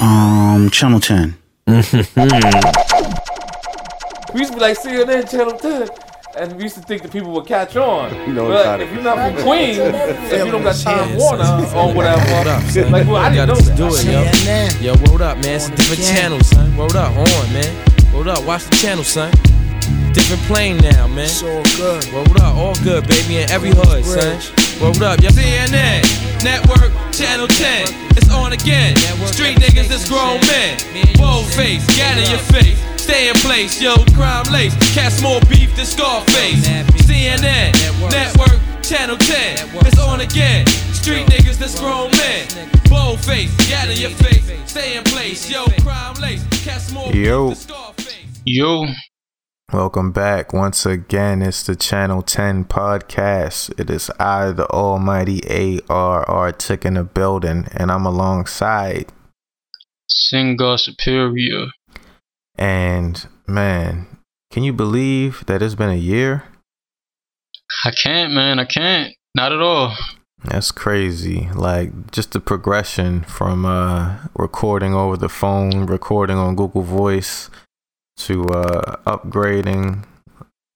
Um, Channel 10. We used to be like CNN Channel 10, and we used to think that people would catch on. You know, but kinda- if you're not from Queens, if you don't got Time Warner or whatever, up, son. like, well, I didn't know that. do it, yo. Yo, word up, man. It's a different channel, son. Word up, on, man. Word up, watch the channel, son. Different plane now, man. It's all good. What up, all good, baby, in every hood, son. What up, yo. CNN, Network, Channel 10. It's on again. Street niggas, it's grown men. Bold face, gat in your face. Stay in place, yo, crime lace. Cast more beef than Scarface. CNN, Network, Channel 10. It's on again. Street niggas, that's grown men. Bold face, gat in your face. Stay in place, yo, crime lace. Cast more beef than Scarface. Yo, Welcome back once again. It's the Channel 10 podcast. It is I, the Almighty ARR, Tick in the building, and I'm alongside. Singar Superior. And man, can you believe that it's been a year? I can't, man. I can't. Not at all. That's crazy. Like just the progression from uh recording over the phone, recording on Google Voice to uh upgrading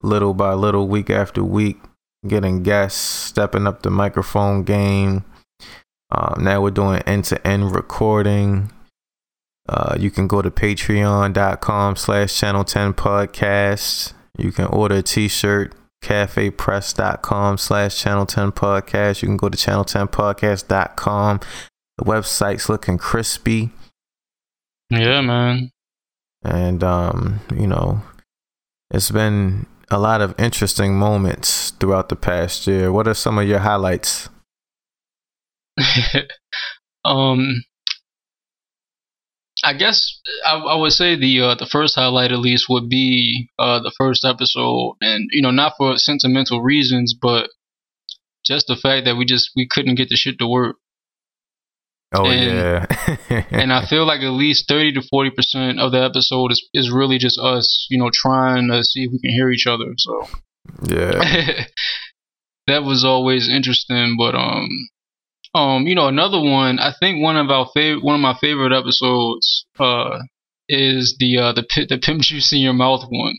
little by little week after week, getting guests, stepping up the microphone game. Um, now we're doing end to end recording. Uh, you can go to patreon.com slash channel 10 podcast. You can order a t-shirt cafepress.com slash channel 10 podcast you can go to channel 10 podcast.com the website's looking crispy Yeah, man. And um you know it's been a lot of interesting moments throughout the past year. What are some of your highlights? Um, I guess I, I would say the uh, the first highlight at least would be uh, the first episode, and you know, not for sentimental reasons, but just the fact that we just we couldn't get the shit to work. Oh And- yeah and I feel like at least thirty to forty percent of the episode is is really just us, you know, trying to see if we can hear each other. So yeah that was always interesting. But um, um, you know, another one. I think one of our favorite, one of my favorite episodes, uh, is the uh the pi- the pimp juice in your mouth one.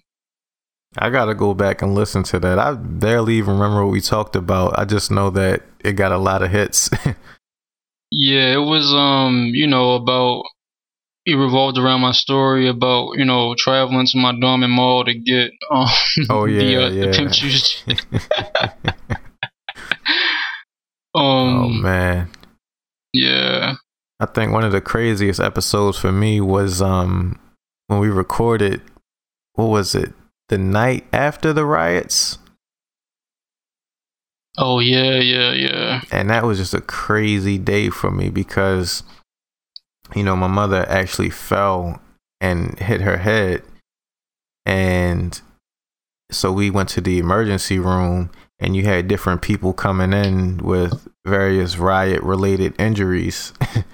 i gotta go back and listen to that i barely even remember what we talked about i just know that it got a lot of hits Yeah, it was um, you know, about it revolved around my story about you know traveling to my dorm and mall to get um Oh, the, yeah, uh, the yeah. pimp juice. um, oh man yeah. I think one of the craziest episodes for me was um when we recorded what was it? The night after the riots? Oh yeah, yeah, yeah. And that was just a crazy day for me because you know, my mother actually fell and hit her head. And so we went to the emergency room and you had different people coming in with various riot related injuries.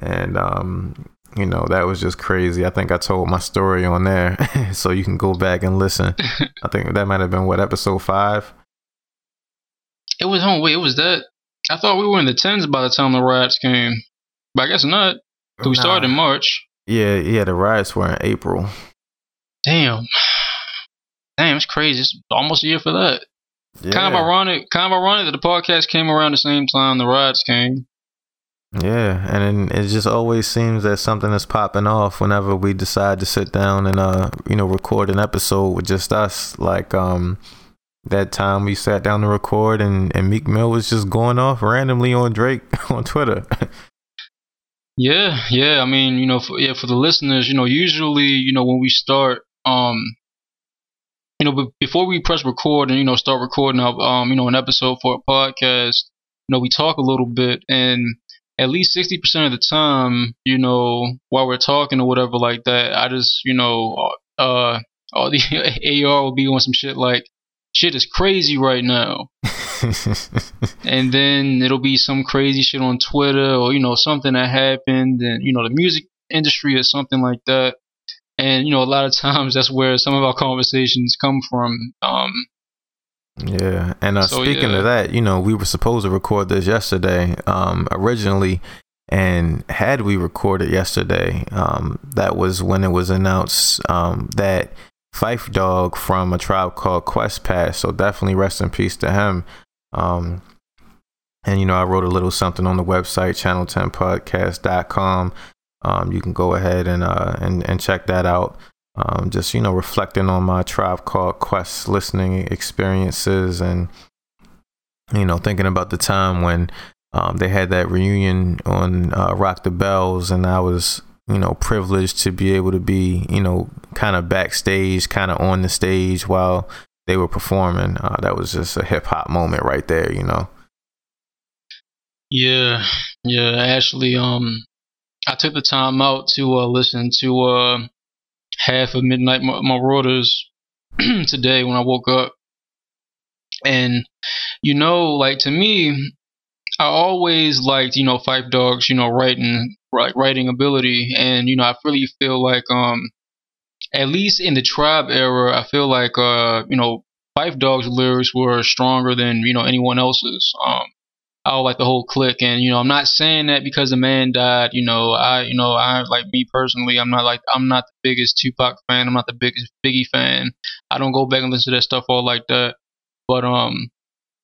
And um you know that was just crazy. I think i told my story on there. So you can go back and listen. I think that might have been what episode five It was home. wait, it was that. I thought we were in the tens by the time the riots came, but I guess not. We started in March. yeah yeah the riots were in april Damn, damn, it's crazy. It's almost a year for that. yeah. Kind of ironic. Kind of ironic that the podcast came around the same time the riots came. Yeah, and it just always seems that something is popping off whenever we decide to sit down and uh, you know, record an episode with just us. Like um that time we sat down to record and, and Meek Mill was just going off randomly on Drake on Twitter. Yeah, yeah. I mean, you know, for, yeah, for the listeners, you know, usually, you know, when we start, um, you know, before we press record and you know start recording up, um, you know, an episode for a podcast, you know, we talk a little bit, and at least sixty percent of the time, you know, while we're talking or whatever like that, I just, you know, uh, all the AR will be on some shit like, shit is crazy right now and then it'll be some crazy shit on Twitter or you know something that happened and you know the music industry or something like that. And you know a lot of times that's where some of our conversations come from. Um, Yeah, and uh, So, speaking yeah. of that, you know, we were supposed to record this yesterday, um, originally, And had we recorded yesterday, um, that was when it was announced um, that Phife Dawg from a tribe called Quest Pass. So definitely rest in peace to him. Um, and you know, I wrote a little something on the website, channel10podcast.com. Um, you can go ahead and uh, and and check that out. Um, just you know, reflecting on my tribe called Quest listening experiences, and you know, thinking about the time when um, they had that reunion on uh, Rock the Bells, and I was you know privileged to be able to be you know kind of backstage, kind of on the stage while they were performing. Uh, that was just a hip hop moment right there, you know. Yeah, yeah. Actually, um, I took the time out to uh, listen to uh, half of Midnight Marauders today when I woke up, and you know, like to me, I always liked you know Phife Dawgs, you know writing writing ability, and you know I really feel like um at least in the tribe era, I feel like uh you know Phife Dawg's lyrics were stronger than you know anyone else's. Um, I like the whole clique. And you know, I'm not saying that because the man died. You know, I you know I like me personally. I'm not like I'm not the biggest Tupac fan. I'm not the biggest Biggie fan. I don't go back and listen to that stuff all like that. But um,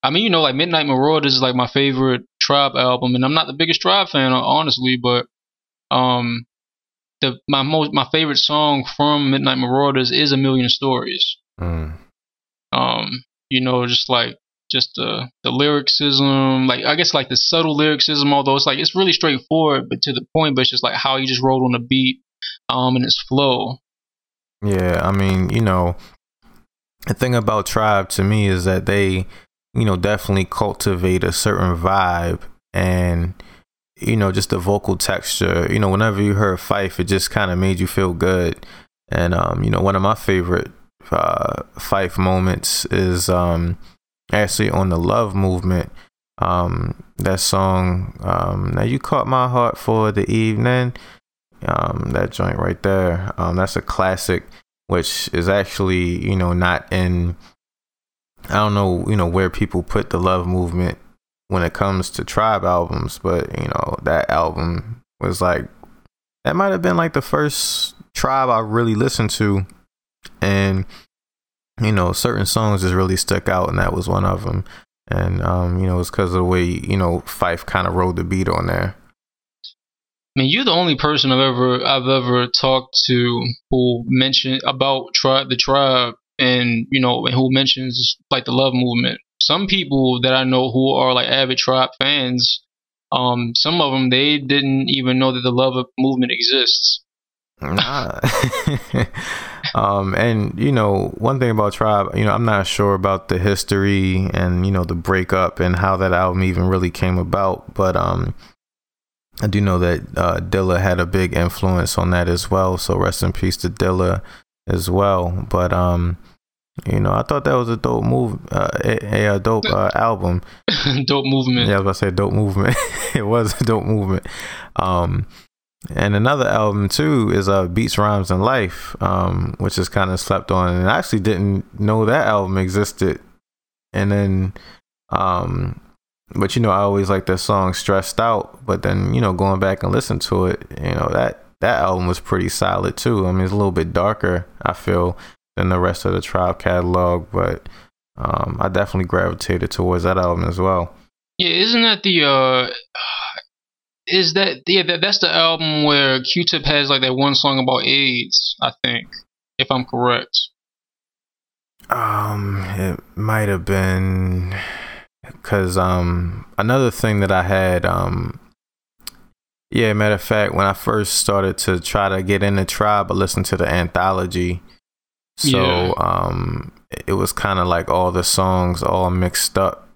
I mean, you know, like Midnight Marauders is like my favorite Tribe album, and I'm not the biggest Tribe fan, honestly. But um, the my most my favorite song from Midnight Marauders is A Million Stories. Mm. Um, you know, just like just the the lyricism, like I guess like the subtle lyricism, although it's like it's really straightforward but to the point, but it's just like how he just wrote on the beat, um, and his flow. Yeah, I mean, you know, the thing about Tribe to me is that they, you know, definitely cultivate a certain vibe and you know, just the vocal texture. You know, whenever you heard Phife, it just kind of made you feel good. And um, you know, one of my favorite uh Phife moments is um actually on the love movement um that song um now you caught my heart for the evening um that joint right there um that's a classic which is actually you know not in i don't know you know where people put the love movement when it comes to tribe albums but you know that album was like that might have been like the first tribe i really listened to and you know, certain songs just really stuck out, and that was one of them. And um, you know, it's because of the way you know Phife kind of rode the beat on there. I mean, you're the only person I've ever I've ever talked to who mentioned about tribe the tribe, and you know, who mentions like the love movement. Some people that I know who are like avid tribe fans, um, some of them they didn't even know that the love movement exists. Nah. um, and you know, one thing about Tribe, you know, I'm not sure about the history and you know the breakup and how that album even really came about, but um, I do know that uh, Dilla had a big influence on that as well. So rest in peace to Dilla as well. But um, you know, I thought that was a dope move, uh, a, a, dope uh, album. dope movement. Yeah, I was about to say dope movement. it was a dope movement. Um, and another album too is uh Beats Rhymes and Life, um, which is kind of slept on. And I actually didn't know that album existed. And then um but you know, I always like that song Stressed Out, but then, you know, going back and listen to it, you know, that that album was pretty solid too. I mean, it's a little bit darker, I feel, than the rest of the Tribe catalog, but um I definitely gravitated towards that album as well. Yeah, isn't that the uh is that yeah that, that's the album where Q-Tip has like that one song about AIDS, I think, if I'm correct. Um, it might have been because um another thing that I had um yeah matter of fact when I first started to try to get in the tribe I listened to the anthology so yeah. um it was kind of like all the songs all mixed up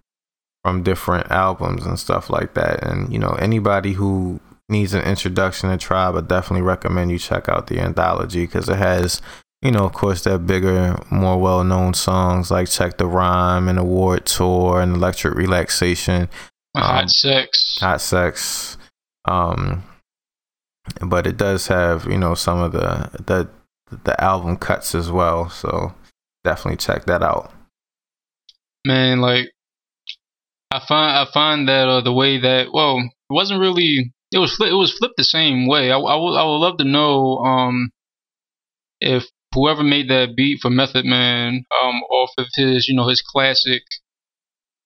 from different albums and stuff like that. And you know, anybody who needs an introduction to Tribe, I definitely recommend you check out the anthology because it has, you know, of course, that bigger, more well-known songs like "Check the Rhyme" and "Award Tour" and "Electric Relaxation." Um, hot sex. Hot sex. Um, but it does have, you know, some of the the the album cuts as well. So definitely check that out. Man, like I find I find that uh, the way that well, it wasn't really it was flip, it was flipped the same way. I, I would I would love to know um if whoever made that beat for Method Man um off of his you know his classic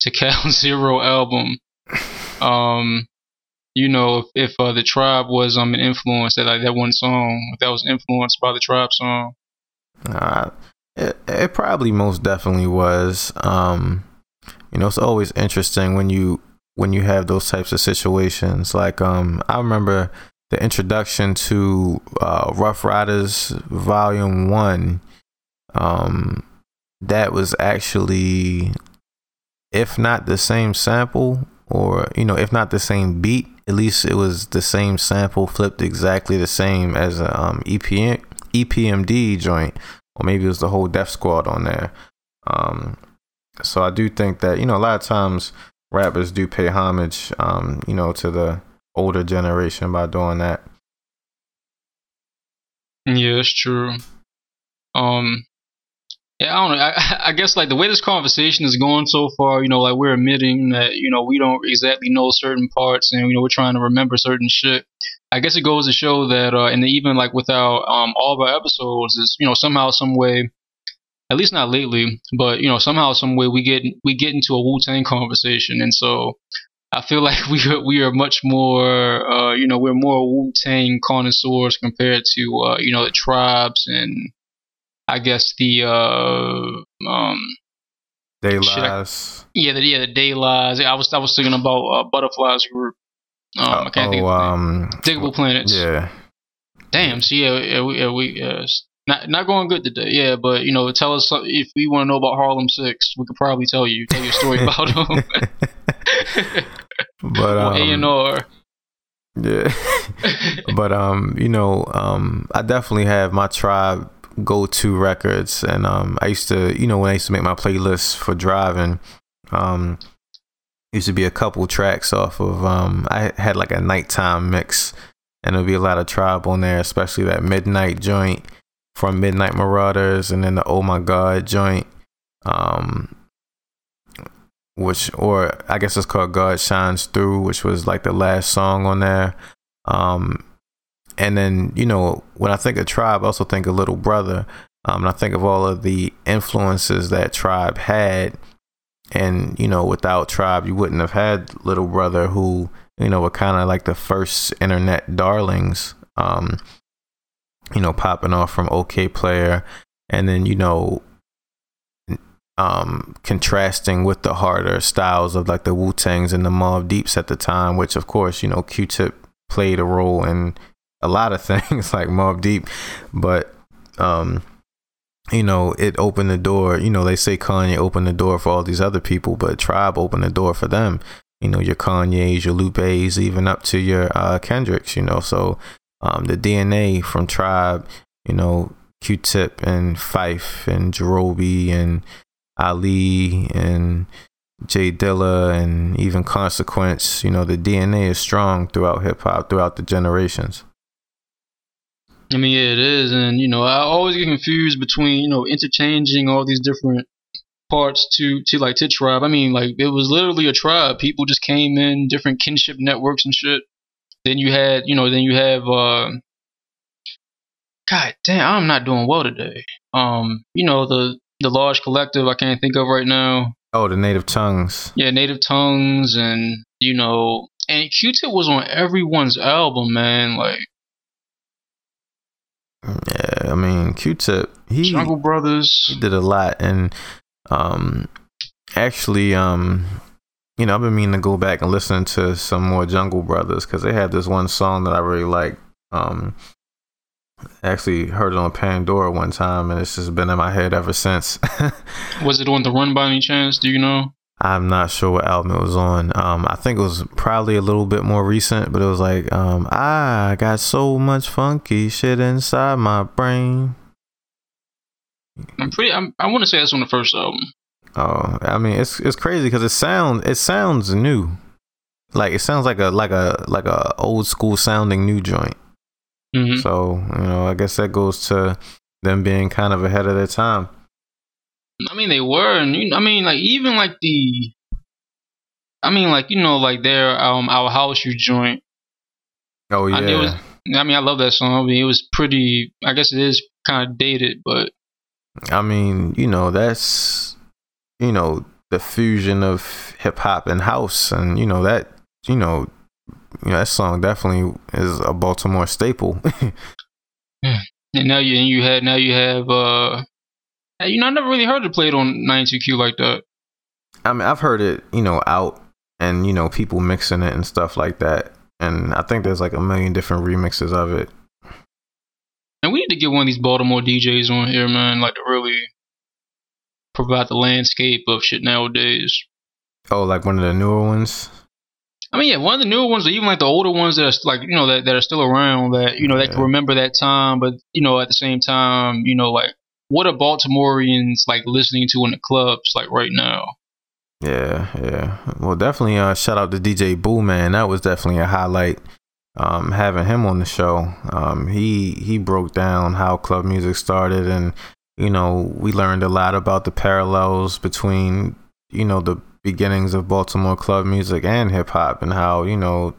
to Count Zero album um you know if, if uh, the tribe was um an influence that like that one song that was influenced by the tribe song Uh, it, it probably most definitely was. Um, you know, it's always interesting when you when you have those types of situations. Like, um, I remember the introduction to uh, Ruff Ryders Volume One. Um, that was actually, if not the same sample, or you know, if not the same beat, at least it was the same sample flipped exactly the same as a um, EPM EPMD joint, or maybe it was the whole Def Squad on there. Um, so I do think that you know a lot of times rappers do pay homage, um, you know, to the older generation by doing that. Yeah, it's true. Um, yeah, I don't know. I, I guess like the way this conversation is going so far, you know, like we're admitting that you know we don't exactly know certain parts, and you know we're trying to remember certain shit. I guess it goes to show that, uh, and even like without um all of our episodes, is you know somehow, some way, at least not lately, but you know somehow, some way we get we get into a Wu Tang conversation, and so I feel like we are we are much more, uh, you know, we're more Wu Tang connoisseurs compared to uh, you know the tribes and I guess the uh, um They Shit, I- yeah the yeah the day lies. I was I was thinking about uh, Butterflies Group. Um, I can't think oh, of the name. um, Digable Planets. yeah. Damn. So yeah, yeah, we, yeah, we uh, not not going good today. Yeah, but you know, tell us if we want to know about Harlem Six. We could probably tell you tell you a story about them. But or A and um, R. yeah. but um, you know, um, I definitely have my tribe go-to records, and um, I used to, you know, when I used to make my playlists for driving, um, used to be a couple tracks off of um, I had like a nighttime mix, and there'd be a lot of tribe on there, especially that midnight joint from Midnight Marauders, and then the Oh My God joint, um, which or I guess it's called God Shines Through, which was like the last song on there. Um, and then you know when I think of Tribe, I also think of Little Brother. Um, and I think of all of the influences that Tribe had, and you know without Tribe, you wouldn't have had Little Brother, who you know were kind of like the first internet darlings. Um, you know, popping off from Okayplayer, and then you know um, contrasting with the harder styles of like the Wu Tangs and the Mobb Deeps at the time, which of course, you know, Q Tip played a role in a lot of things like Mobb Deep, but um, you know, it opened the door. You know, they say Kanye opened the door for all these other people, but Tribe opened the door for them. You know, your Kanye's, your Lupe's, even up to your uh, Kendricks. You know, so um, the DNA from Tribe, you know, Q Tip and Phife and Jarobi and Ali and J Dilla and even Consequence, you know, the DNA is strong throughout hip hop, throughout the generations. I mean, yeah, it is, and you know, I always get confused between you know interchanging all these different parts to to like to tribe. I mean, like it was literally a tribe. People just came in different kinship networks and shit. Then you had, you know, then you have. uh God damn, I'm not doing well today. Um, you know the the large collective I can't think of right now. Oh, the native tongues. Yeah, native tongues and you know, and Q-Tip was on everyone's album, man. Like Yeah, I mean, Q Tip, he, Jungle Brothers. he did a lot. And um, actually, um, you know, I've been meaning to go back and listen to some more Jungle Brothers because they have this one song that I really like. Um, actually heard it on Pandora one time, and it's just been in my head ever since. Was it on the run by any chance? Do you know? I'm not sure what album it was on. Um, I think it was probably a little bit more recent, but it was like, um, I got so much funky shit inside my brain. I'm pretty. I'm, I want to say that's on the first album. Oh, I mean, it's it's crazy because it sounds it sounds new, like it sounds like a like a like a old school sounding new joint. hmm So you know, I guess that goes to them being kind of ahead of their time. I mean, they were, and you, I mean, like even like the, I mean, like you know, like their um our house you joint. Oh yeah. I, it was, I mean, I love that song. I mean, it was pretty. I guess it is kind of dated, but I mean, you know, that's you know the fusion of hip hop and house, and you know that you know, you know that song definitely is a Baltimore staple. And now you and you had now you have uh, you know I never really heard it played on 92Q like that. I mean, I've heard it, you know, out and you know people mixing it and stuff like that, and I think there's like a million different remixes of it. And we need to get one of these Baltimore DJs on here, man, like to really provide the landscape of shit nowadays. Oh, like one of the newer ones. I mean, yeah, one of the newer ones, or even like the older ones that are like you know that, that are still around, that you know that can remember that time, but you know at the same time, you know like what are Baltimoreans like listening to in the clubs like right now? Yeah, yeah. Well, definitely. Uh, shout out to DJ Boo, man. That was definitely a highlight. Um, having him on the show. Um, he he broke down how club music started, and you know we learned a lot about the parallels between you know the beginnings of Baltimore club music and hip hop, and how you know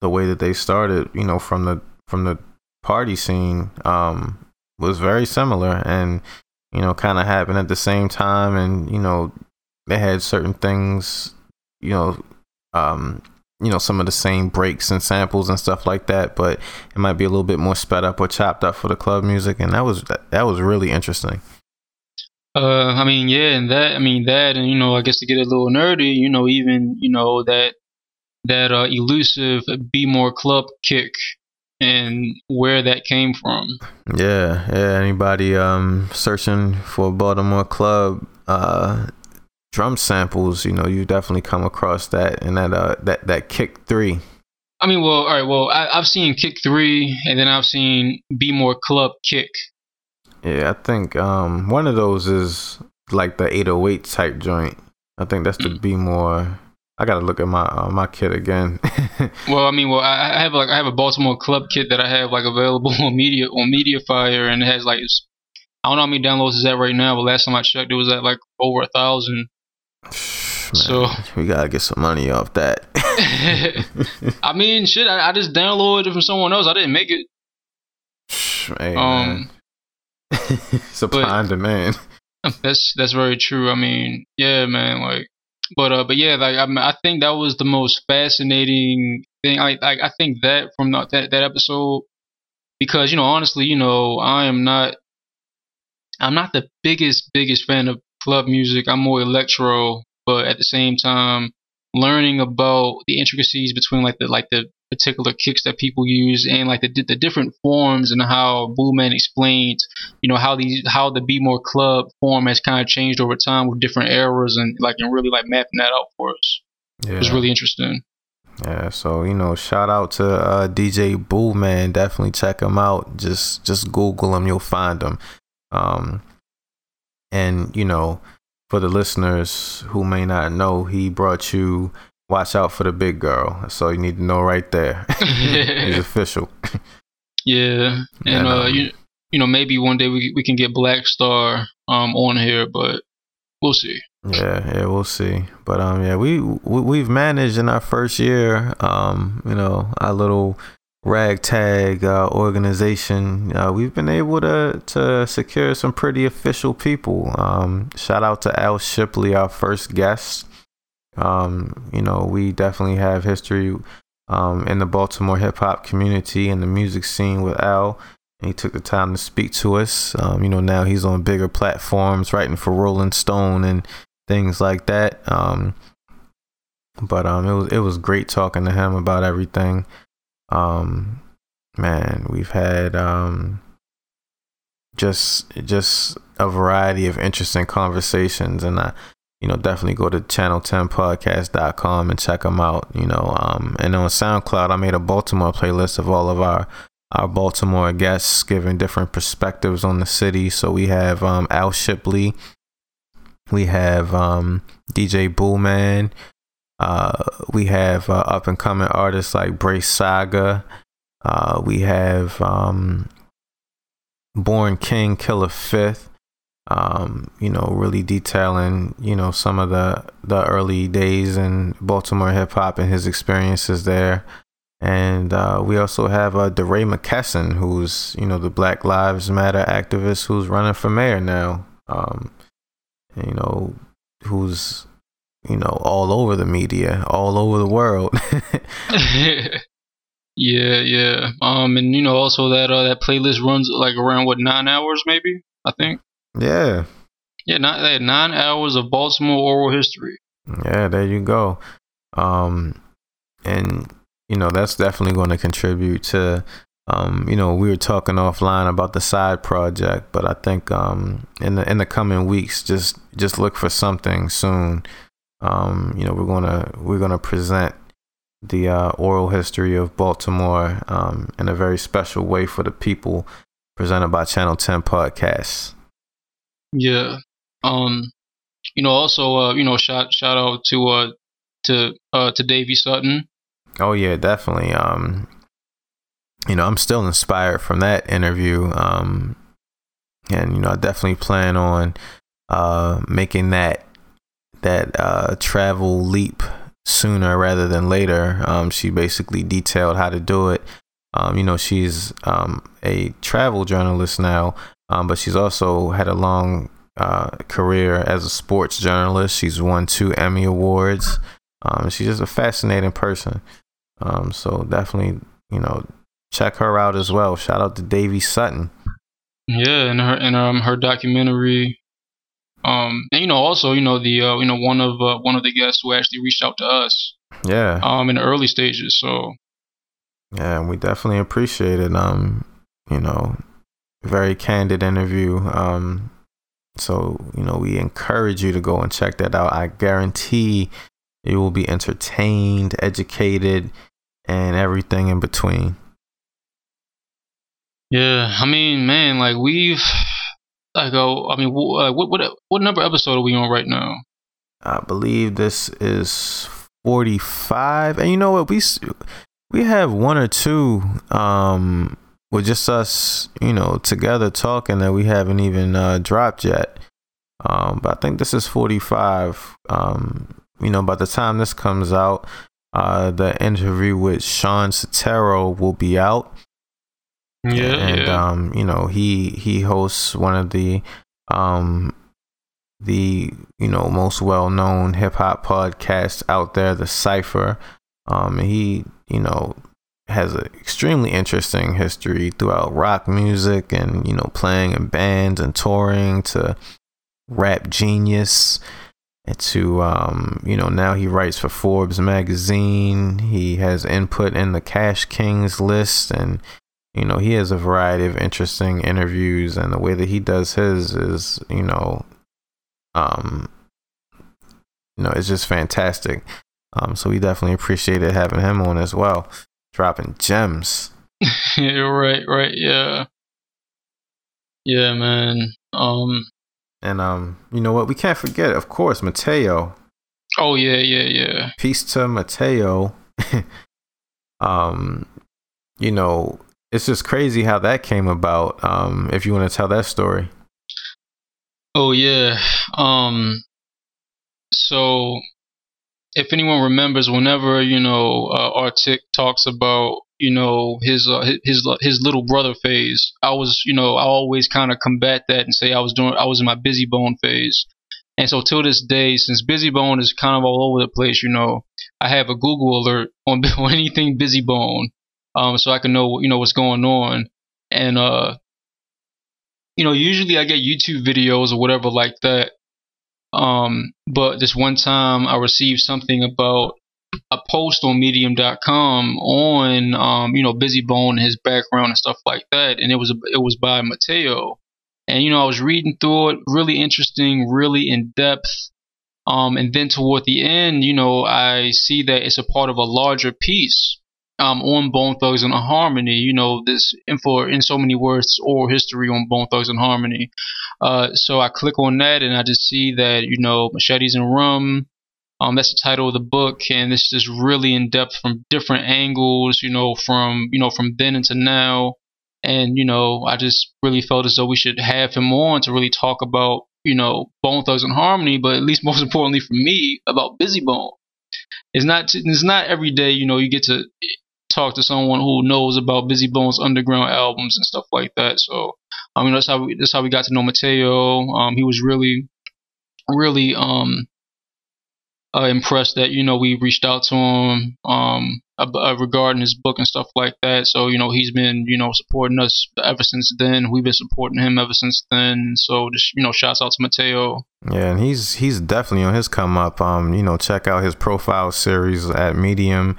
the way that they started. You know from the from the party scene um, was very similar, and you know kind of happened at the same time, and you know they had certain things, you know, um, you know, some of the same breaks and samples and stuff like that, but it might be a little bit more sped up or chopped up for the club music, and that was that, that was really interesting. Uh, I mean, yeah, and that, I mean, that, and you know, I guess to get a little nerdy, you know, even you know that that uh, elusive "Be More" club kick and where that came from. Yeah, yeah. Anybody um searching for a Baltimore club uh drum samples, you know, you definitely come across that and that uh that that kick three. I mean, well, all right, well, I, I've seen Kick Three, and then I've seen Be More Club Kick. Yeah, I think um one of those is like the 808 type joint. I think that's the be more. I gotta look at my uh, my kit again. Well, I mean, well, I I have like I have a Baltimore Club kit that I have like available on media on MediaFire, and it has like I don't know how many downloads is at right now, but last time I checked, it was at like over a thousand. So- we gotta get some money off that. I mean, shit, I, I just downloaded it from someone else. I didn't make it. hey, Um, man. supply but- and demand. That's that's very true. I mean, yeah, man. Like, but uh, but yeah, like I, mean, I think that was the most fascinating thing. I like I think that from the, that that episode because you know honestly, you know, I am not I'm not the biggest biggest fan of club music. I'm more electro, but at the same time, learning about the intricacies between like the like the particular kicks that people use and like the the different forms and how Blue Man explained you know how these how the Be More Club form has kind of changed over time with different eras and like and really like mapping that out for us. Yeah. It was really interesting. Yeah, so you know, shout out to uh, DJ Boo man. Definitely check him out. Just just Google him, you'll find him. Um, and you know, for the listeners who may not know, he brought you "Watch Out for the Big Girl." That's all you need to know right there. He's official. Yeah, and uh, you you know maybe one day we we can get Black Star um on here, but we'll see. Yeah, yeah, we'll see. But um, yeah, we, we we've managed in our first year, um, you know, our little ragtag uh, organization. Uh, we've been able to to secure some pretty official people. Um, shout out to Al Shipley, our first guest. Um, you know, we definitely have history um in the Baltimore hip hop community and the music scene with Al. He took the time to speak to us. Um, you know, now he's on bigger platforms, writing for Rolling Stone and things like that. Um, but um, it was it was great talking to him about everything. Um, man, we've had just just a variety of interesting conversations, and I, you know, definitely go to channel10podcast.com and check them out. You know, um, and on SoundCloud, I made a Baltimore playlist of all of our our Baltimore guests giving different perspectives on the city. So we have um, Al Shipley, we have um, DJ Bullman, uh, we have uh, up and coming artists like Brace Saga, uh, we have um, Born King Killer Fifth. Um, you know, really detailing, you know, some of the the early days in Baltimore hip hop and his experiences there. And uh, we also have uh, DeRay McKesson, who's you know the Black Lives Matter activist who's running for mayor now. Um, you know, who's you know all over the media, all over the world. yeah, yeah. Um, and you know also that uh, that playlist runs like around what nine hours, maybe I think. Yeah. Yeah, not nine hours of Baltimore oral history. Yeah, there you go. Um, and you know that's definitely going to contribute to um, you know we were talking offline about the side project but i think um, in the in the coming weeks just just look for something soon um, you know we're gonna we're gonna present the uh, oral history of baltimore um, in a very special way for the people presented by channel 10 podcasts yeah um you know also uh you know shout shout out to uh to uh to davy sutton Oh yeah, definitely. Um, you know, I'm still inspired from that interview. Um, and you know, I definitely plan on uh making that that uh travel leap sooner rather than later. Um, she basically detailed how to do it. Um, you know, she's um a travel journalist now, um, but she's also had a long uh, career as a sports journalist. She's won two Emmy awards. Um, she's just a fascinating person. Um, so definitely, you know, check her out as well. Shout out to Davy Sutton. Yeah, and her and um her documentary. Um, and you know, also you know the uh, you know one of uh, one of the guests who actually reached out to us. Yeah. Um, in the early stages. So. Yeah, we definitely appreciate it. Um, you know, very candid interview. Um, so you know, we encourage you to go and check that out. I guarantee you will be entertained, educated, and everything in between. Yeah, I mean, man, like we've, like, oh, I mean, what what what number episode are we on right now? I believe this is forty five, and you know what we we have one or two um with just us, you know, together talking that we haven't even uh, dropped yet. Um, but I think this is forty five. Um, you know, by the time this comes out, uh, the interview with Shawn Setaro will be out. Yeah, and yeah. um, you know, he he hosts one of the um the you know most well known hip hop podcasts out there, the Cipher. Um, he you know has an extremely interesting history throughout rock music and you know playing in bands and touring to rap genius and to um, you know now he writes for Forbes magazine. He has input in the Cash Kings list, and you know he has a variety of interesting interviews. And the way that he does his is you know, um, you know it's just fantastic. Um, so we definitely appreciated having him on as well, dropping gems. yeah, right, right, yeah, yeah, man. Um, and um, you know what? We can't forget, of course, Mateo. Oh yeah, yeah, yeah. Peace to Mateo. um, you know, it's just crazy how that came about. Um, if you want to tell that story. Oh yeah. Um. So, if anyone remembers, whenever you know uh, talks about you know his uh, his his little brother phase. I was you know I always kind of combat that and say I was doing I was in my Bizzy Bone phase. And so till this day, since Bizzy Bone is kind of all over the place, you know, I have a Google alert on, on anything Bizzy Bone, um, so I can know you know what's going on. And uh, you know, usually I get YouTube videos or whatever like that. Um, but this one time I received something about a post on medium.com on um, you know Bizzy Bone and his background and stuff like that. And it was it was by mateo. And you know i was reading through it really interesting really in depth. Um, and then toward the end you know i see that it's a part of a larger piece um, on bone thugs and harmony you know this info in so many words oral history on bone thugs and harmony. Uh, so i click on that and i just see that you know machetes and rum um, that's the title of the book, and it's just really in depth from different angles, you know, from you know from then into now, and you know, I just really felt as though we should have him on to really talk about you know Bone Thugs and Harmony, but at least most importantly for me about Bizzy Bone. It's not it's not every day you know you get to talk to someone who knows about Bizzy Bone's underground albums and stuff like that. So I mean that's how we that's how we got to know Mateo. Um, he was really really um uh, impressed that you know we reached out to him um uh, regarding his book and stuff like that. So you know he's been you know supporting us ever since then. We've been supporting him ever since then. So just you know shouts out to Mateo. Yeah, and he's he's definitely on his come up. Um, you know, check out his profile series at Medium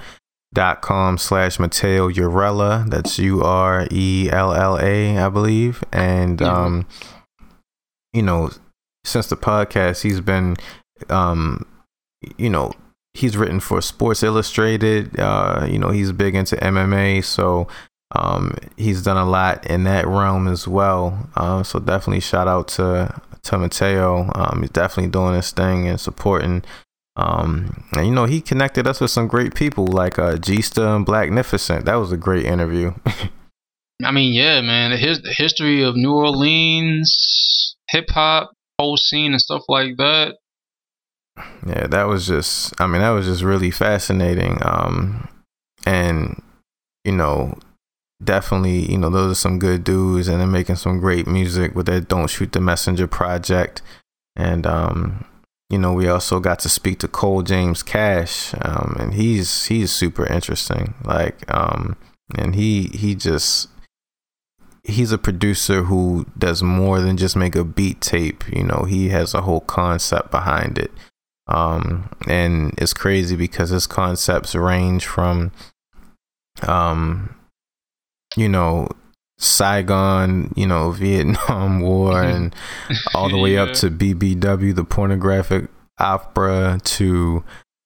dot com slash Mateo Urella. That's U R E L L A, I believe. And um, you know, since the podcast, he's been um you know, he's written for Sports Illustrated. Uh, you know, he's big into MMA, so um, he's done a lot in that realm as well. Uh, so definitely shout out to to Mateo. Um, he's definitely doing his thing and supporting. Um, and you know, he connected us with some great people like uh, Gista and Blacknificent. That was a great interview. I mean, yeah, man. The, his, the history of New Orleans hip hop, whole scene, and stuff like that yeah, that was just, I mean, that was just really fascinating. Um, and, you know, definitely, you know, those are some good dudes and they're making some great music with their Don't Shoot the Messenger project. And, um, you know, we also got to speak to Cole James Cash, um, and he's he's super interesting. Like, um, and he he just he's a producer who does more than just make a beat tape. You know, he has a whole concept behind it. Um, and it's crazy because his concepts range from, um, you know, Saigon, you know, Vietnam War, and all the way yeah. up to BBW, the pornographic opera, to,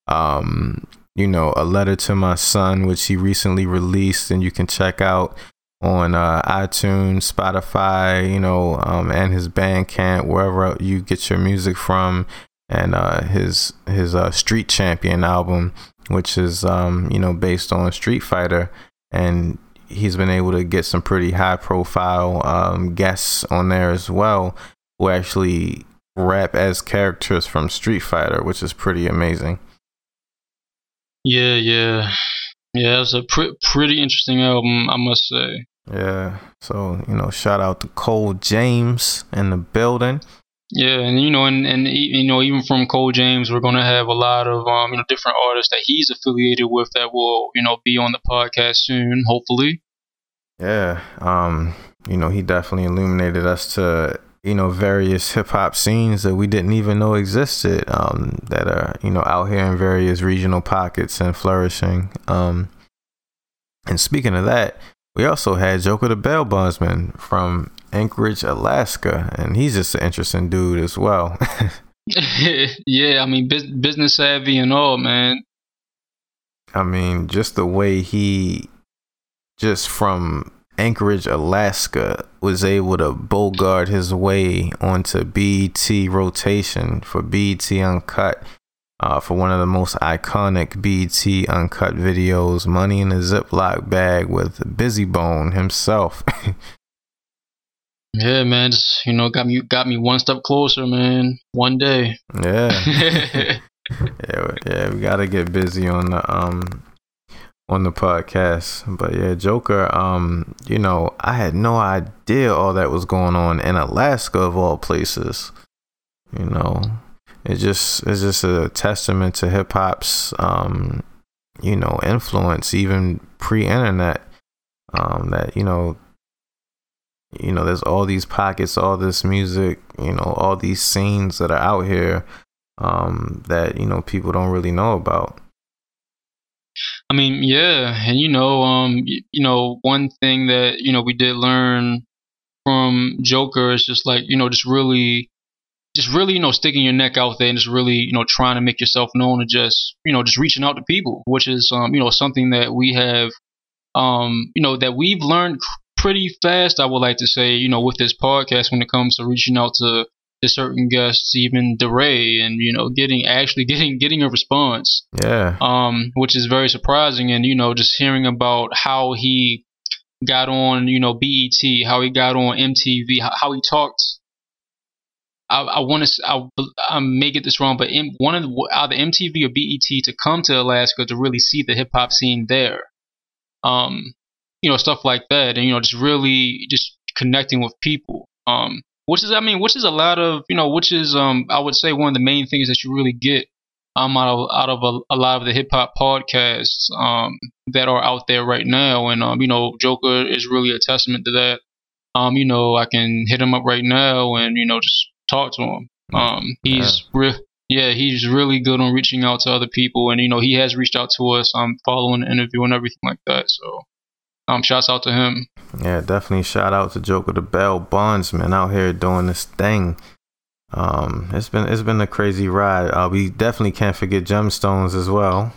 um, you know, A Letter to My Son, which he recently released, and you can check out on uh, iTunes, Spotify, you know, um, and his Bandcamp, wherever you get your music from and uh, his his uh, Street Champion album, which is um, you know based on Street Fighter, and he's been able to get some pretty high profile um, guests on there as well, who actually rap as characters from Street Fighter, which is pretty amazing. Yeah, yeah, yeah. It's a pr- pretty interesting album, I must say. Yeah. So you know, shout out to Cole James in the building. Yeah, and you know, and and you know, even from Cole James, we're gonna have a lot of um, you know, different artists that he's affiliated with that will, you know, be on the podcast soon, hopefully. Yeah, um, you know, he definitely illuminated us to you know various hip hop scenes that we didn't even know existed. Um, that are you know out here in various regional pockets and flourishing. Um, and speaking of that, we also had Joker the Bail Bondsman from Anchorage, Alaska, and he's just an interesting dude as well. yeah, I mean, business savvy and all, man. I mean, just the way he, just from Anchorage, Alaska, was able to bogart his way onto BET rotation for BET Uncut. Uh, for one of the most iconic BT Uncut videos, Money in a Ziploc Bag with Bizzy Bone himself. Yeah, man, just you know, got me got me one step closer, man. One day. Yeah. yeah, yeah, we gotta get busy on the um on the podcast. But yeah, Joker, um, you know, I had no idea all that was going on in Alaska of all places. You know. It just it's just a testament to hip hop's um, you know, influence even pre internet. Um, that, you know, you know there's all these pockets all this music you know all these scenes that are out here um that you know people don't really know about i mean yeah and you know um you know one thing that you know we did learn from joker is just like you know just really just really you know sticking your neck out there and just really you know trying to make yourself known and just you know just reaching out to people which is um you know something that we have um you know that we've learned pretty fast, I would like to say, you know, with this podcast when it comes to reaching out to, to certain guests, even DeRay, and you know, getting actually getting getting a response. Yeah. Um, which is very surprising, and you know, just hearing about how he got on, you know, BET, how he got on MTV, how, how he talked. I, I want to I, I may get this wrong, but in, one of the, either MTV or BET to come to Alaska to really see the hip hop scene there um, you know, stuff like that, and you know, just really just connecting with people. Um, which is, I mean, which is a lot of, you know, which is, um, I would say one of the main things that you really get um, out of out of a, a lot of the hip hop podcasts um, that are out there right now, and um, you know, Joker is really a testament to that. Um, you know, I can hit him up right now and you know just talk to him. Um, he's yeah. Re- yeah, he's really good on reaching out to other people, and you know, he has reached out to us. um, following the interview and everything like that. So, um, shouts out to him. Yeah, definitely shout out to Joker the Bail Bondsman out here doing this thing. Um, it's been it's been a crazy ride. Uh, we definitely can't forget Gemstones as well.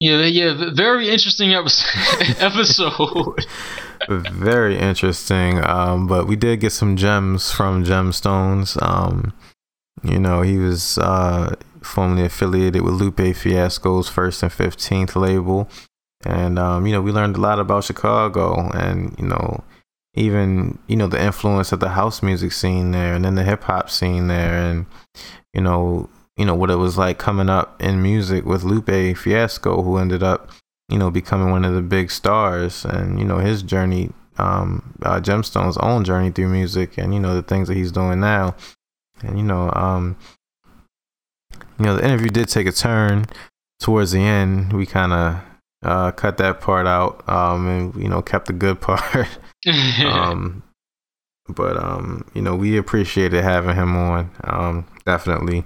Yeah, yeah, very interesting episode. very interesting. Um, but we did get some gems from Gemstones. Um, you know, he was uh formerly affiliated with Lupe Fiasco's First and Fifteenth label, and um, you know, we learned a lot about Chicago, and you know, even you know the influence of the house music scene there and then the hip hop scene there and you know you know what it was like coming up in music with Lupe Fiasco who ended up you know becoming one of the big stars and you know his journey um uh, Gemstone's own journey through music and you know the things that he's doing now and you know um you know the interview did take a turn towards the end we kind of uh cut that part out um and you know kept the good part um, but um, you know, we appreciated having him on. Um, definitely.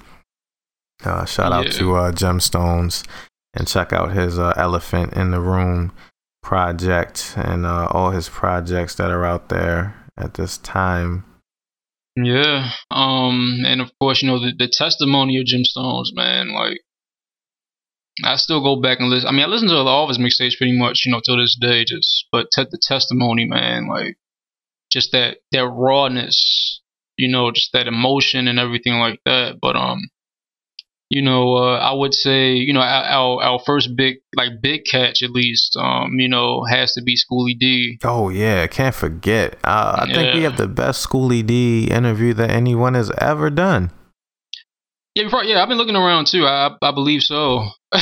Uh, shout out to uh, Gemstones and check out his uh, Elephant in the Room project and uh, all his projects that are out there at this time. Yeah. Um, and of course, you know the, the testimony of Gemstones, man. Like, I still go back and listen. I mean, I listen to all of his mixtapes pretty much, you know, till this day. Just, but the testimony, man, like, just that that rawness, you know, just that emotion and everything like that. But um, you know, uh, I would say, you know, our our first big like big catch at least, um, you know, has to be Schoolly D. Oh yeah, can't forget. Uh, I yeah. think we have the best Schoolly D interview that anyone has ever done. Yeah, before, yeah, I've been looking around too. I I believe so.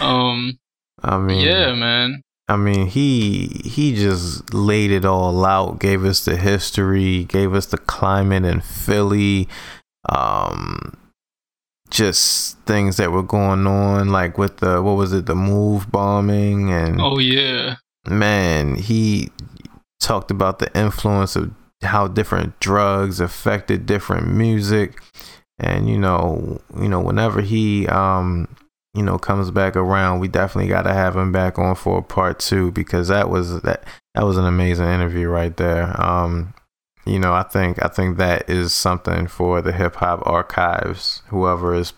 um, I mean, yeah, man. I mean, he he just laid it all out. Gave us the history. Gave us the climate in Philly. Um, just things that were going on, like with the what was it, the move bombing, and oh yeah, man, he talked about the influence of how different drugs affected different music. And you know you know whenever he um you know comes back around we definitely got to have him back on for part two because that was that that was an amazing interview right there. Um you know i think i think that is something for the hip hop archives whoever is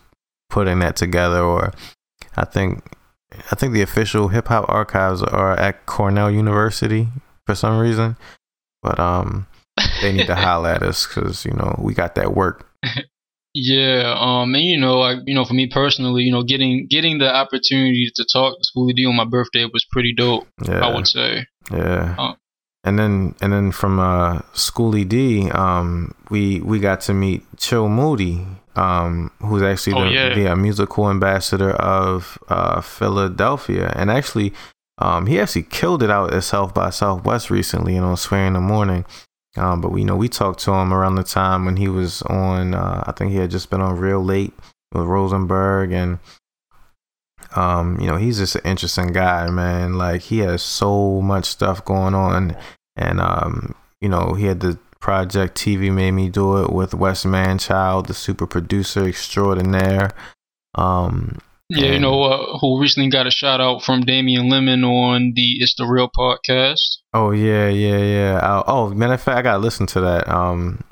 putting that together or i think i think the official hip hop archives are at cornell university for some reason but um they need to holler at us because you know we got that work Yeah, um, and you know, like you know, for me personally, you know, getting getting the opportunity to talk to Schoolly D on my birthday was pretty dope. Yeah. I would say. Yeah. Um, and then and then from uh Schoolly D, um, we we got to meet Chill Moody, um, who's actually oh, the, yeah. the uh, musical ambassador of uh Philadelphia, and actually, um, he actually killed it out at South by Southwest recently, you know, Sway in the Morning. Um, but we know we talked to him around the time when he was on. Uh, I think he had just been on Real Late with Rosenberg, and um, you know he's just an interesting guy, man. Like he has so much stuff going on, and um, you know he had the project TV made me do it with Wes Manchild, the super producer extraordinaire. Um, yeah, you know uh, who recently got a shout out from Damien Lemon on the It's the Real podcast. Oh yeah, yeah, yeah. Uh, oh, matter of fact, I gotta listen to that. Um,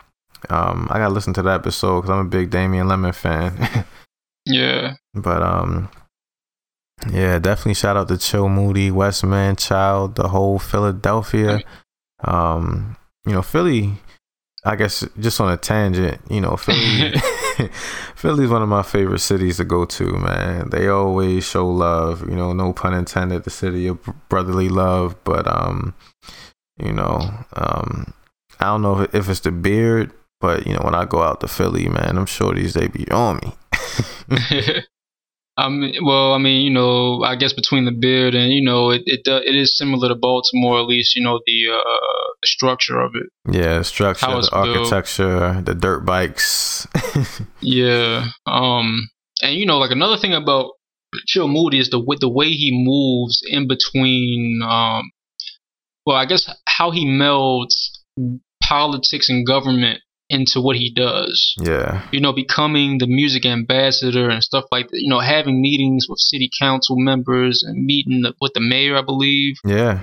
um, I gotta listen to that episode because I'm a big Damien Lemon fan. yeah. But um, yeah, definitely shout out to Chill Moody, Wes Manchild, the whole Philadelphia. Um, you know, Philly. I guess just on a tangent, you know, Philly. Philly's one of my favorite cities to go to, man. They always show love, you know, no pun intended, the city of brotherly love, but um, you know, um, I don't know if, if it's the beard, but you know, when I go out to Philly, man, I'm sure these they be on me. I mean, well, I mean, you know, I guess between the beard and you know, it it uh, it is similar to Baltimore, at least you know the uh, the structure of it. Yeah, structure, the it's built. architecture, the dirt bikes. Yeah. Um. And you know, like another thing about Chill Moody is the with the way he moves in between. Um. Well, I guess how he melds politics and government into what he does. yeah, You know, becoming the music ambassador and stuff like that. You know, having meetings with city council members and meeting the, with the mayor, I believe. yeah,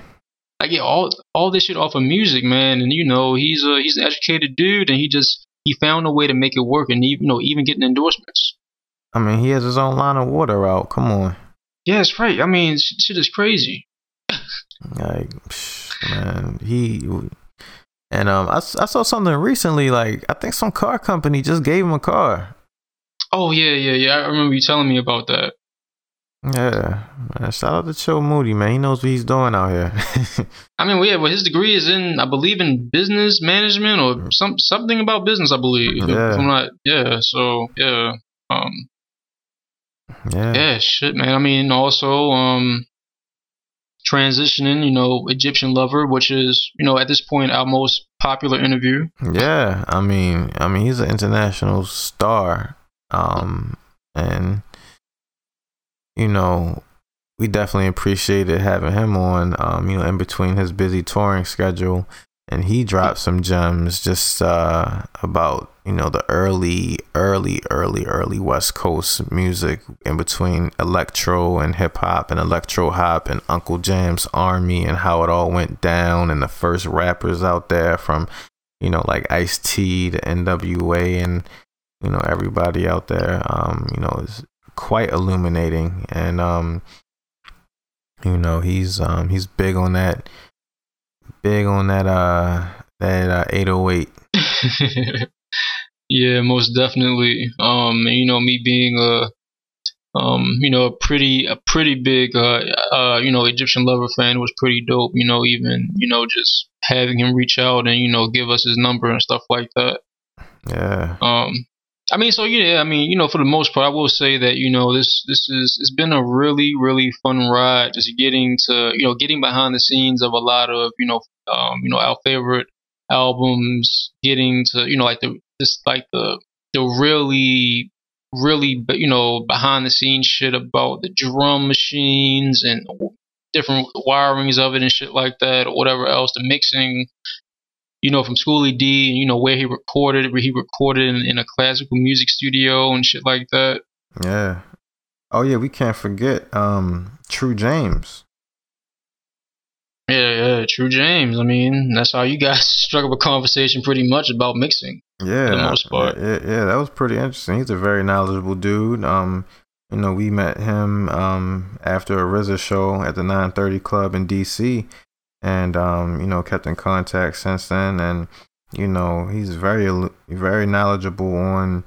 Like yeah, all all this shit off of music, man. And you know, he's a he's an educated dude, and he just he found a way to make it work, and you know, even getting endorsements. I mean, he has his own line of water out. Come on, Yeah, that's right. I mean, sh- shit is crazy. like, psh, man, he. And um, I, I saw something recently. Like, I think some car company just gave him a car. Oh yeah, yeah, yeah. I remember you telling me about that. Yeah, man, shout out to Joe Moody, man. He knows what he's doing out here. I mean, well, yeah, well, his degree is in, I believe, in business management or some something about business. I believe. Yeah. I'm not. Yeah. So yeah. Um. yeah, Yeah. Shit, man. I mean, also um. Transitioning, you know, Egyptian lover, which is, you know, at this point our most popular interview. Yeah, I mean, I mean, he's an international star, um, and you know, we definitely appreciated having him on. Um, you know, in between his busy touring schedule, and he dropped some gems just uh about you know the early, early, early, early West Coast music in between electro and hip hop and electro hop and Uncle Jam's Army and how it all went down and the first rappers out there from you know, like Ice T, the NWA, and you know everybody out there. Um, you know, is quite illuminating, and um, you know he's um he's big on that, big on that uh that uh, 808. yeah, most definitely. Um, you know, me being a um, you know, a pretty a pretty big uh uh you know Egyptian lover fan was pretty dope. You know, even you know just having him reach out and you know give us his number and stuff like that. Yeah, Um, I mean, so yeah, I mean, you know, for the most part, I will say that you know this this is it's been a really really fun ride, just getting to you know getting behind the scenes of a lot of you know um you know our favorite albums, getting to you know like the just like the the really really you know behind the scenes shit about the drum machines and different wirings of it and shit like that or whatever else the mixing you know, from Schoolly D, and you know where he recorded, where he recorded in, in a classical music studio and shit like that. yeah. Oh yeah, we can't forget um True James. Yeah, yeah, True James. I mean, that's how you guys struck up a conversation pretty much about mixing. Yeah, the most part. Yeah, yeah, that was pretty interesting. He's a very knowledgeable dude. Um, you know, we met him um after a RZA show at the 930 Club in DC, and um, you know, kept in contact since then. And you know, he's very very knowledgeable on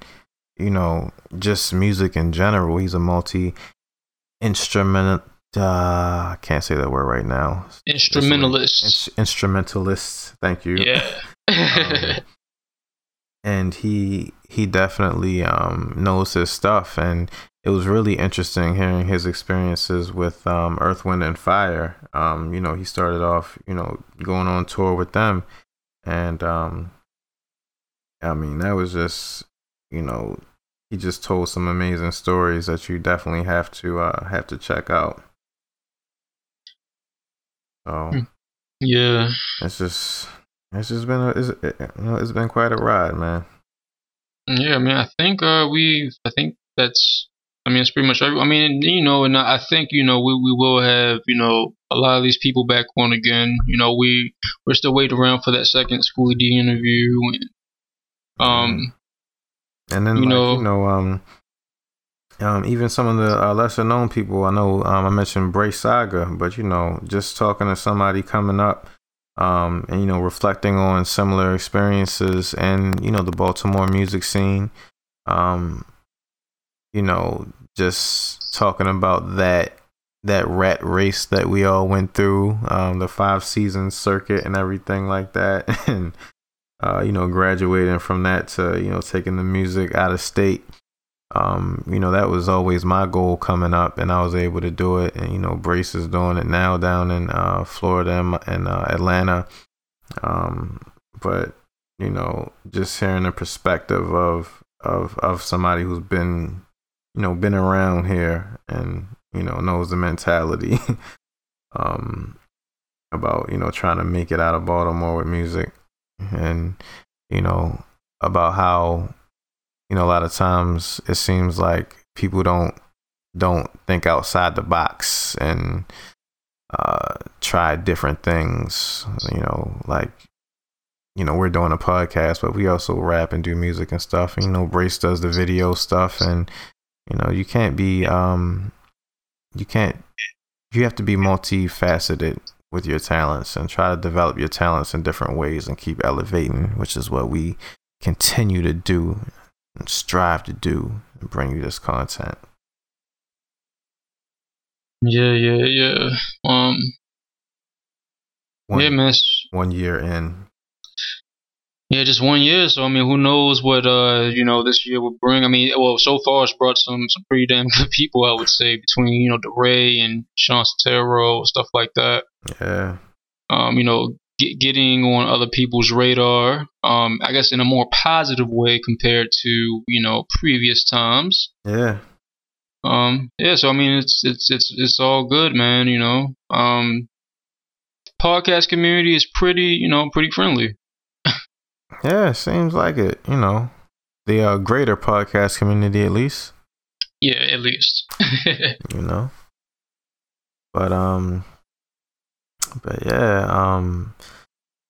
you know just music in general. He's a multi instrument. Uh, I can't say that word right now. Instrumentalists. Ins- instrumentalist. Thank you. Yeah. Um, and he he definitely um knows his stuff and it was really interesting hearing his experiences with um earth wind and fire um you know he started off you know going on tour with them and um i mean that was just you know he just told some amazing stories that you definitely have to uh have to check out so Hmm. yeah. it's just it's just been a, it's, it, you know, it's been quite a ride man Yeah, I mean, I think uh, we, I think that's, I mean, it's pretty much. Every, I mean, you know, and I think you know we we will have you know a lot of these people back on again. You know, we we're still waiting around for that second Schoolly D interview, and um, And then, You like, know- you know, um, um, even some of the uh, lesser known people, I know um, I mentioned Bray Saga, but you know, just talking to somebody coming up, um, and you know, reflecting on similar experiences and you know the Baltimore music scene, um, you know, just talking about that that rat race that we all went through, um, the five season circuit and everything like that, and uh, you know, graduating from that to, you know, taking the music out of state. Um, you know, that was always my goal coming up, and I was able to do it. And you know, Brace is doing it now down in uh, Florida and, and uh, Atlanta. Um, but you know, just hearing the perspective of of of somebody who's been, you know, been around here and you know knows the mentality, um, about you know trying to make it out of Baltimore with music, and you know about how you know, a lot of times it seems like people don't don't think outside the box and uh, try different things. You know, like you know, we're doing a podcast, but we also rap and do music and stuff. You know, Brace does the video stuff, and you know, you can't be um, you can't you have to be multifaceted with your talents and try to develop your talents in different ways and keep elevating, which is what we continue to do and strive to do and bring you this content. Yeah, yeah, yeah. Um, one, yeah, man. One year in. Yeah, just one year. So I mean, who knows what uh you know this year will bring? I mean, well, so far it's brought some some pretty damn good people, I would say, between you know DeRay and Shawn Setaro, stuff like that. Yeah. Um, you know, get, getting on other people's radar. Um, I guess in a more positive way compared to you know previous times. Yeah. Um. Yeah. So I mean, it's it's it's it's all good, man. You know. Um. Podcast community is pretty, you know, pretty friendly. yeah, seems like it. You know, the uh, greater podcast community, at least. Yeah, at least. you know. But um, but yeah, um,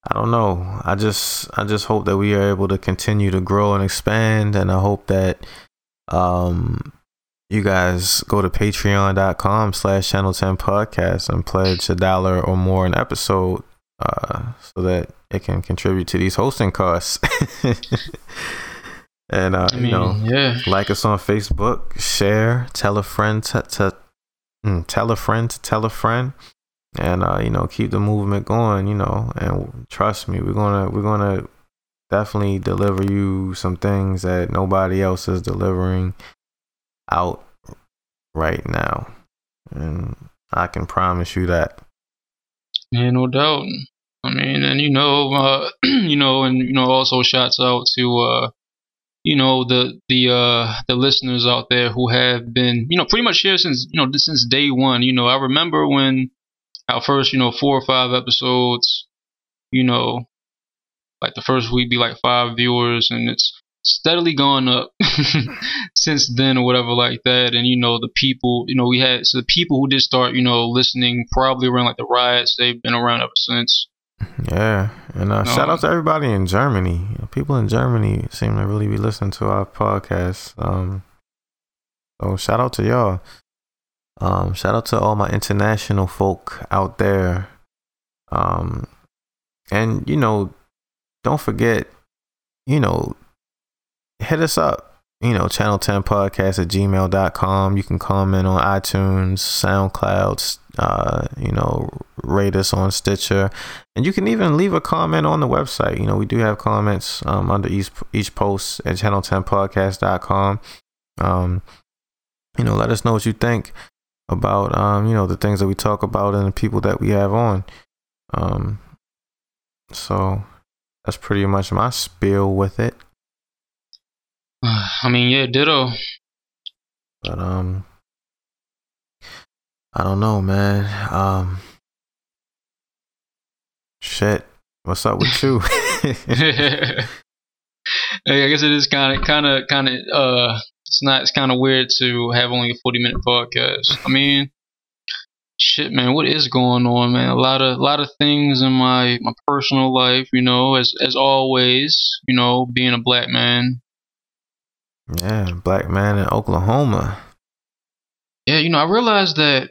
I don't know. I just I just hope that we are able to continue to grow and expand, and I hope that um you guys go to patreon.com slash channel 10 podcast and pledge a dollar or more an episode uh, so that it can contribute to these hosting costs and uh, I mean, you know yeah. like us on facebook share tell a friend to, to mm, tell a friend to tell a friend and uh, you know keep the movement going you know and trust me we're gonna we're gonna definitely deliver you some things that nobody else is delivering out right now. And i can promise you that. Yeah no doubt. I mean and you know uh you know and you know also shouts out to uh you know the the uh the listeners out there who have been you know pretty much here since you know since day one. You know i remember when our first, you know, four or five episodes, you know, like the first week be like five viewers and it's steadily gone up since then or whatever like that. And you know the people you know we had so the people who did start you know listening probably around like the riots they've been around ever since. Yeah and uh, shout out to everybody in germany. People in germany seem to really be listening to our podcast um so shout out to y'all um, shout out to all my international folk out there. Um, and, you know, don't forget, you know, hit us up. You know, channel 10 podcast at gmail.com. You can comment on iTunes, SoundCloud, uh, you know, rate us on Stitcher. And you can even leave a comment on the website. You know, we do have comments um, under each, each post at channel10podcast.com. Um, you know, let us know what you think about um, you know, the things that we talk about and the people that we have on. Um so that's pretty much my spiel with it. I mean, yeah, ditto. But um I don't know, man. Um shit. What's up with you? hey, I guess it is kind of, kind of, kind of, uh, it's not. It's kind of weird to have only a forty minute podcast. I mean, shit, man, what is going on, man? A lot of, a lot of things in my my personal life, you know, as as always, you know, being a black man. Yeah, black man in Oklahoma. Yeah, you know, I realized that.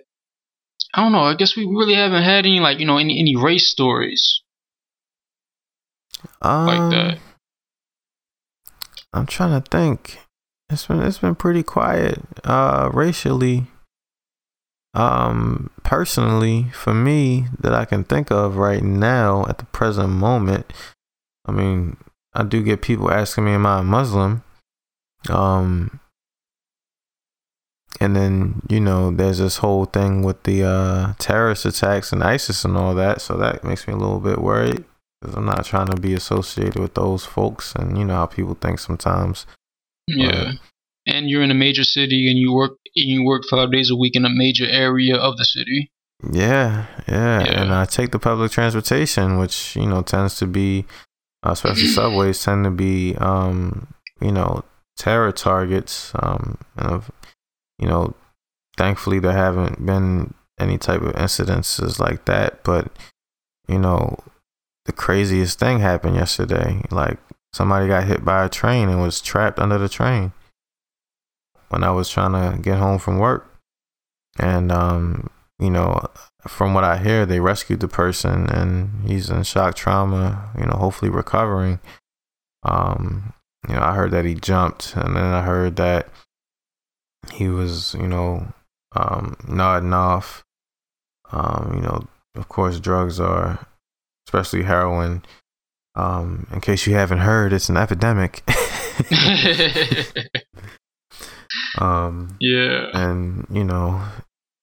I don't know. I guess we really haven't had any like you know any any race stories um, like that. I'm trying to think. It's been it's been pretty quiet uh racially. Um personally for me that I can think of right now at the present moment. I mean, I do get people asking me am I a Muslim? Um and then you know there's this whole thing with the uh, terrorist attacks and ISIS and all that, so that makes me a little bit worried because I'm not trying to be associated with those folks, and you know how people think sometimes. Yeah. and you're in a major city and you work you work five days a week in a major area of the city. Yeah, yeah, Yeah. and I take the public transportation, which you know tends to be, uh, especially subways, tend to be, um, you know, terror targets. Um, and you know, thankfully there haven't been any type of incidences like that. But you know, the craziest thing happened yesterday. Like somebody got hit by a train and was trapped under the train when I was trying to get home from work, and um, you know, from what I hear, they rescued the person and he's in shock trauma, you know, hopefully recovering. Um, you know, I heard that he jumped and then I heard that he was, you know, um, nodding off. Um, you know, of course, drugs are, especially heroin. Um, in case you haven't heard, it's an epidemic. um, yeah. and you know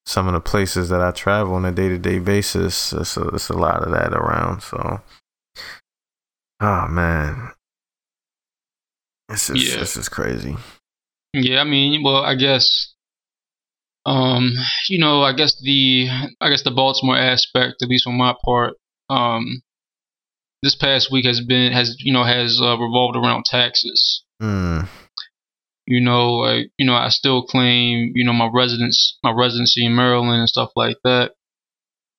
some of the places that I travel on a day to day basis, it's a, it's a lot of that around. So, oh man, this is Yeah. this is crazy. Yeah, I mean, well, I guess, um, you know, I guess the, I guess the Baltimore aspect, at least on my part, um, this past week has been has you know has uh, revolved around taxes. Mm, You know, like you know, I still claim you know my residence, my residency in Maryland and stuff like that,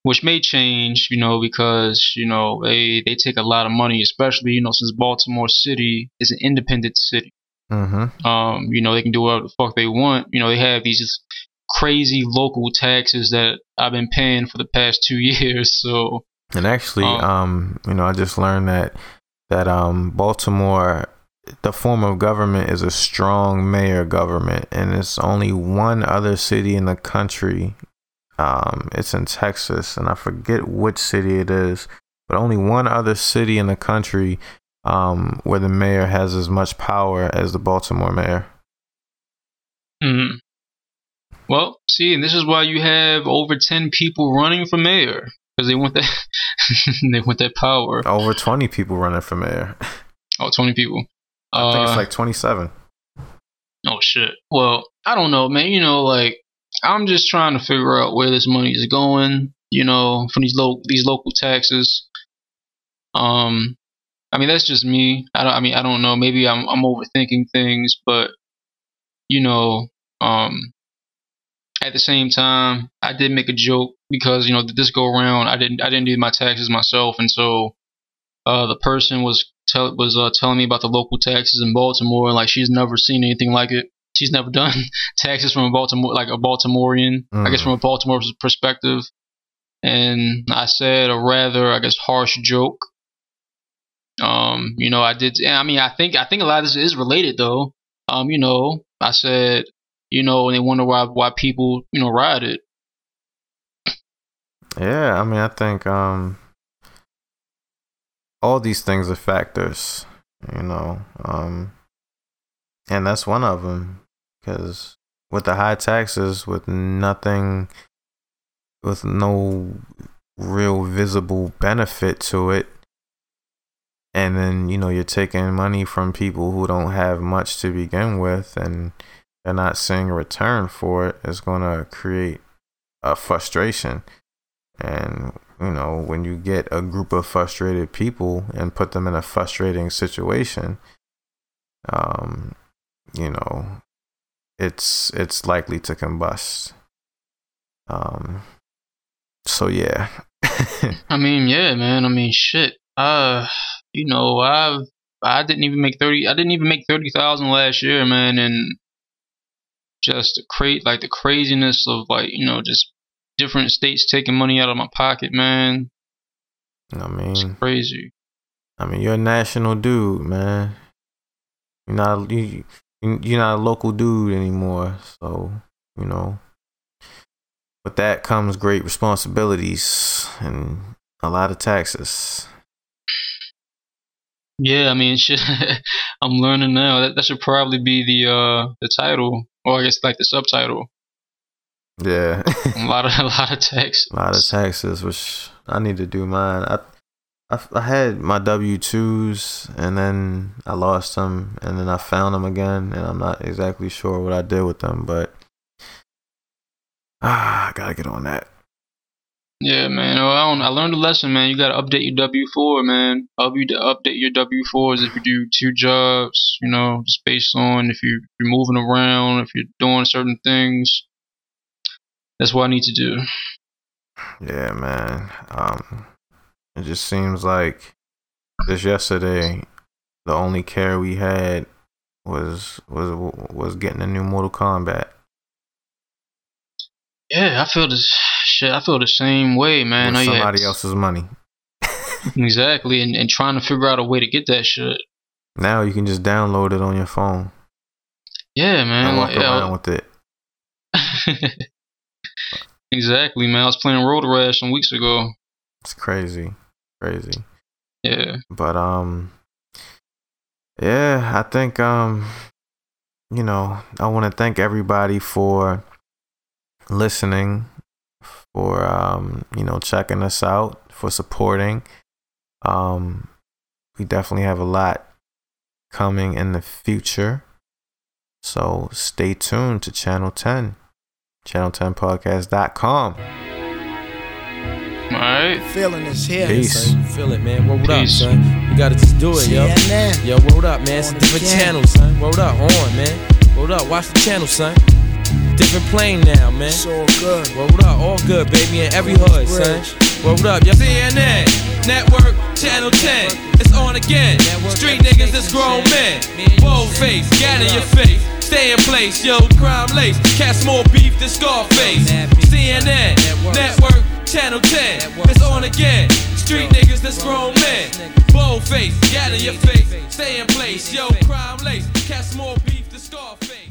which may change, you know, because you know they they take a lot of money, especially you know since Baltimore City is an independent city. mm-hmm. Um, you know, they can do whatever the fuck they want. You know, they have these crazy local taxes that I've been paying for the past two years. So And actually, Um, um, you know, I just learned that that um, Baltimore, the form of government is a strong mayor government, and it's only one other city in the country. Um, it's in Texas, and I forget which city it is, but only one other city in the country um, where the mayor has as much power as the Baltimore mayor. mhm. well, see, and this is why you have over ten people running for mayor because they want that they want that power. Over twenty people running for mayor. Oh, 20 people. I think Uh, it's like twenty-seven. Oh shit. Well, I don't know, man. You know, like I'm just trying to figure out where this money is going. You know, from these local these local taxes. Um, I mean that's just me. I don't. I mean I don't know. Maybe I'm I'm overthinking things, but you know, um, at the same time, I did make a joke because you know this go around. I didn't I didn't do my taxes myself, and so uh, the person was tell was uh, telling me about the local taxes in Baltimore. Like she's never seen anything like it. She's never done taxes from a Baltimore like a Baltimorean. I guess Mm. from a Baltimore perspective. And I said a rather I guess harsh joke. Um, you know, I did. I mean, I think I think a lot of this is related though. Um, you know, I said, you know, and they wonder why why people you know ride it. Yeah, I mean, I think um, all these things are factors, you know, um, and that's one of them. Because with the high taxes, with nothing, with no real visible benefit to it, and then you know you're taking money from people who don't have much to begin with, and they're not seeing a return for it, it's going to create a frustration. And you know, when you get a group of frustrated people and put them in a frustrating situation, um, you know, it's it's likely to combust. Um, so yeah, I mean, yeah, man. I mean, shit. Uh, you know, I've I didn't even make thirty. I didn't even make thirty thousand last year, man, and just the cra- like the craziness of like you know just different states taking money out of my pocket, man. I It's mean, crazy. I mean, you're a national dude, man. You're not you, you're not a local dude anymore. So you know, with that comes great responsibilities and a lot of taxes. Yeah, I mean, shit. I'm learning now. That that should probably be the uh the title, or I guess like the subtitle. Yeah. a lot of a lot of texts. A lot of taxes, which I need to do mine. I, I, I had my W twos, and then I lost them, and then I found them again, and I'm not exactly sure what I did with them, but ah, I gotta get on that. Yeah, man. Oh, I, I learned a lesson, man. You gotta update your W four, man. Help you update your W fours if you do two jobs. You know, just based on if you, you're moving around, if you're doing certain things. That's what I need to do. Yeah, man. Um, it just seems like just yesterday, the only care we had was was was getting a new Mortal Kombat. Yeah, I feel this shit. I feel the same way, man. with somebody else's money. Exactly, and, and trying to figure out a way to get that shit. Now you can just download it on your phone Yeah, man. and walk like, yeah, around with it. exactly, man. I was playing Road Rash some weeks ago. It's crazy, crazy. Yeah. But um, yeah, I think um, you know, I want to thank everybody for listening, for um, you know, checking us out, for supporting. Um, we definitely have a lot coming in the future. So stay tuned to Channel 10, channel10podcast.com. Alright. Feeling is here. Peace. Son, feel it, man. Word up, Peace. son. You gotta just do it, yo. CNN. Yo, word up, man. It's a different again. channel, son. Word up, on, man. Word up, watch the channel, son. Different plane now, man. It's all good. Word up, all good, baby, in every hood, son. Word up, yo. CNN, Network, Channel 10. It's on again. Street niggas, it's grown men. Bold face, gat in your face. Stay in place, yo, crime lace. Cast more beef than Scarface. CNN, Network, Channel 10. It's on again. Street niggas, that's grown men. Bold face, gat in your face. Stay in place, yo, crime lace. Cast more beef than Scarface.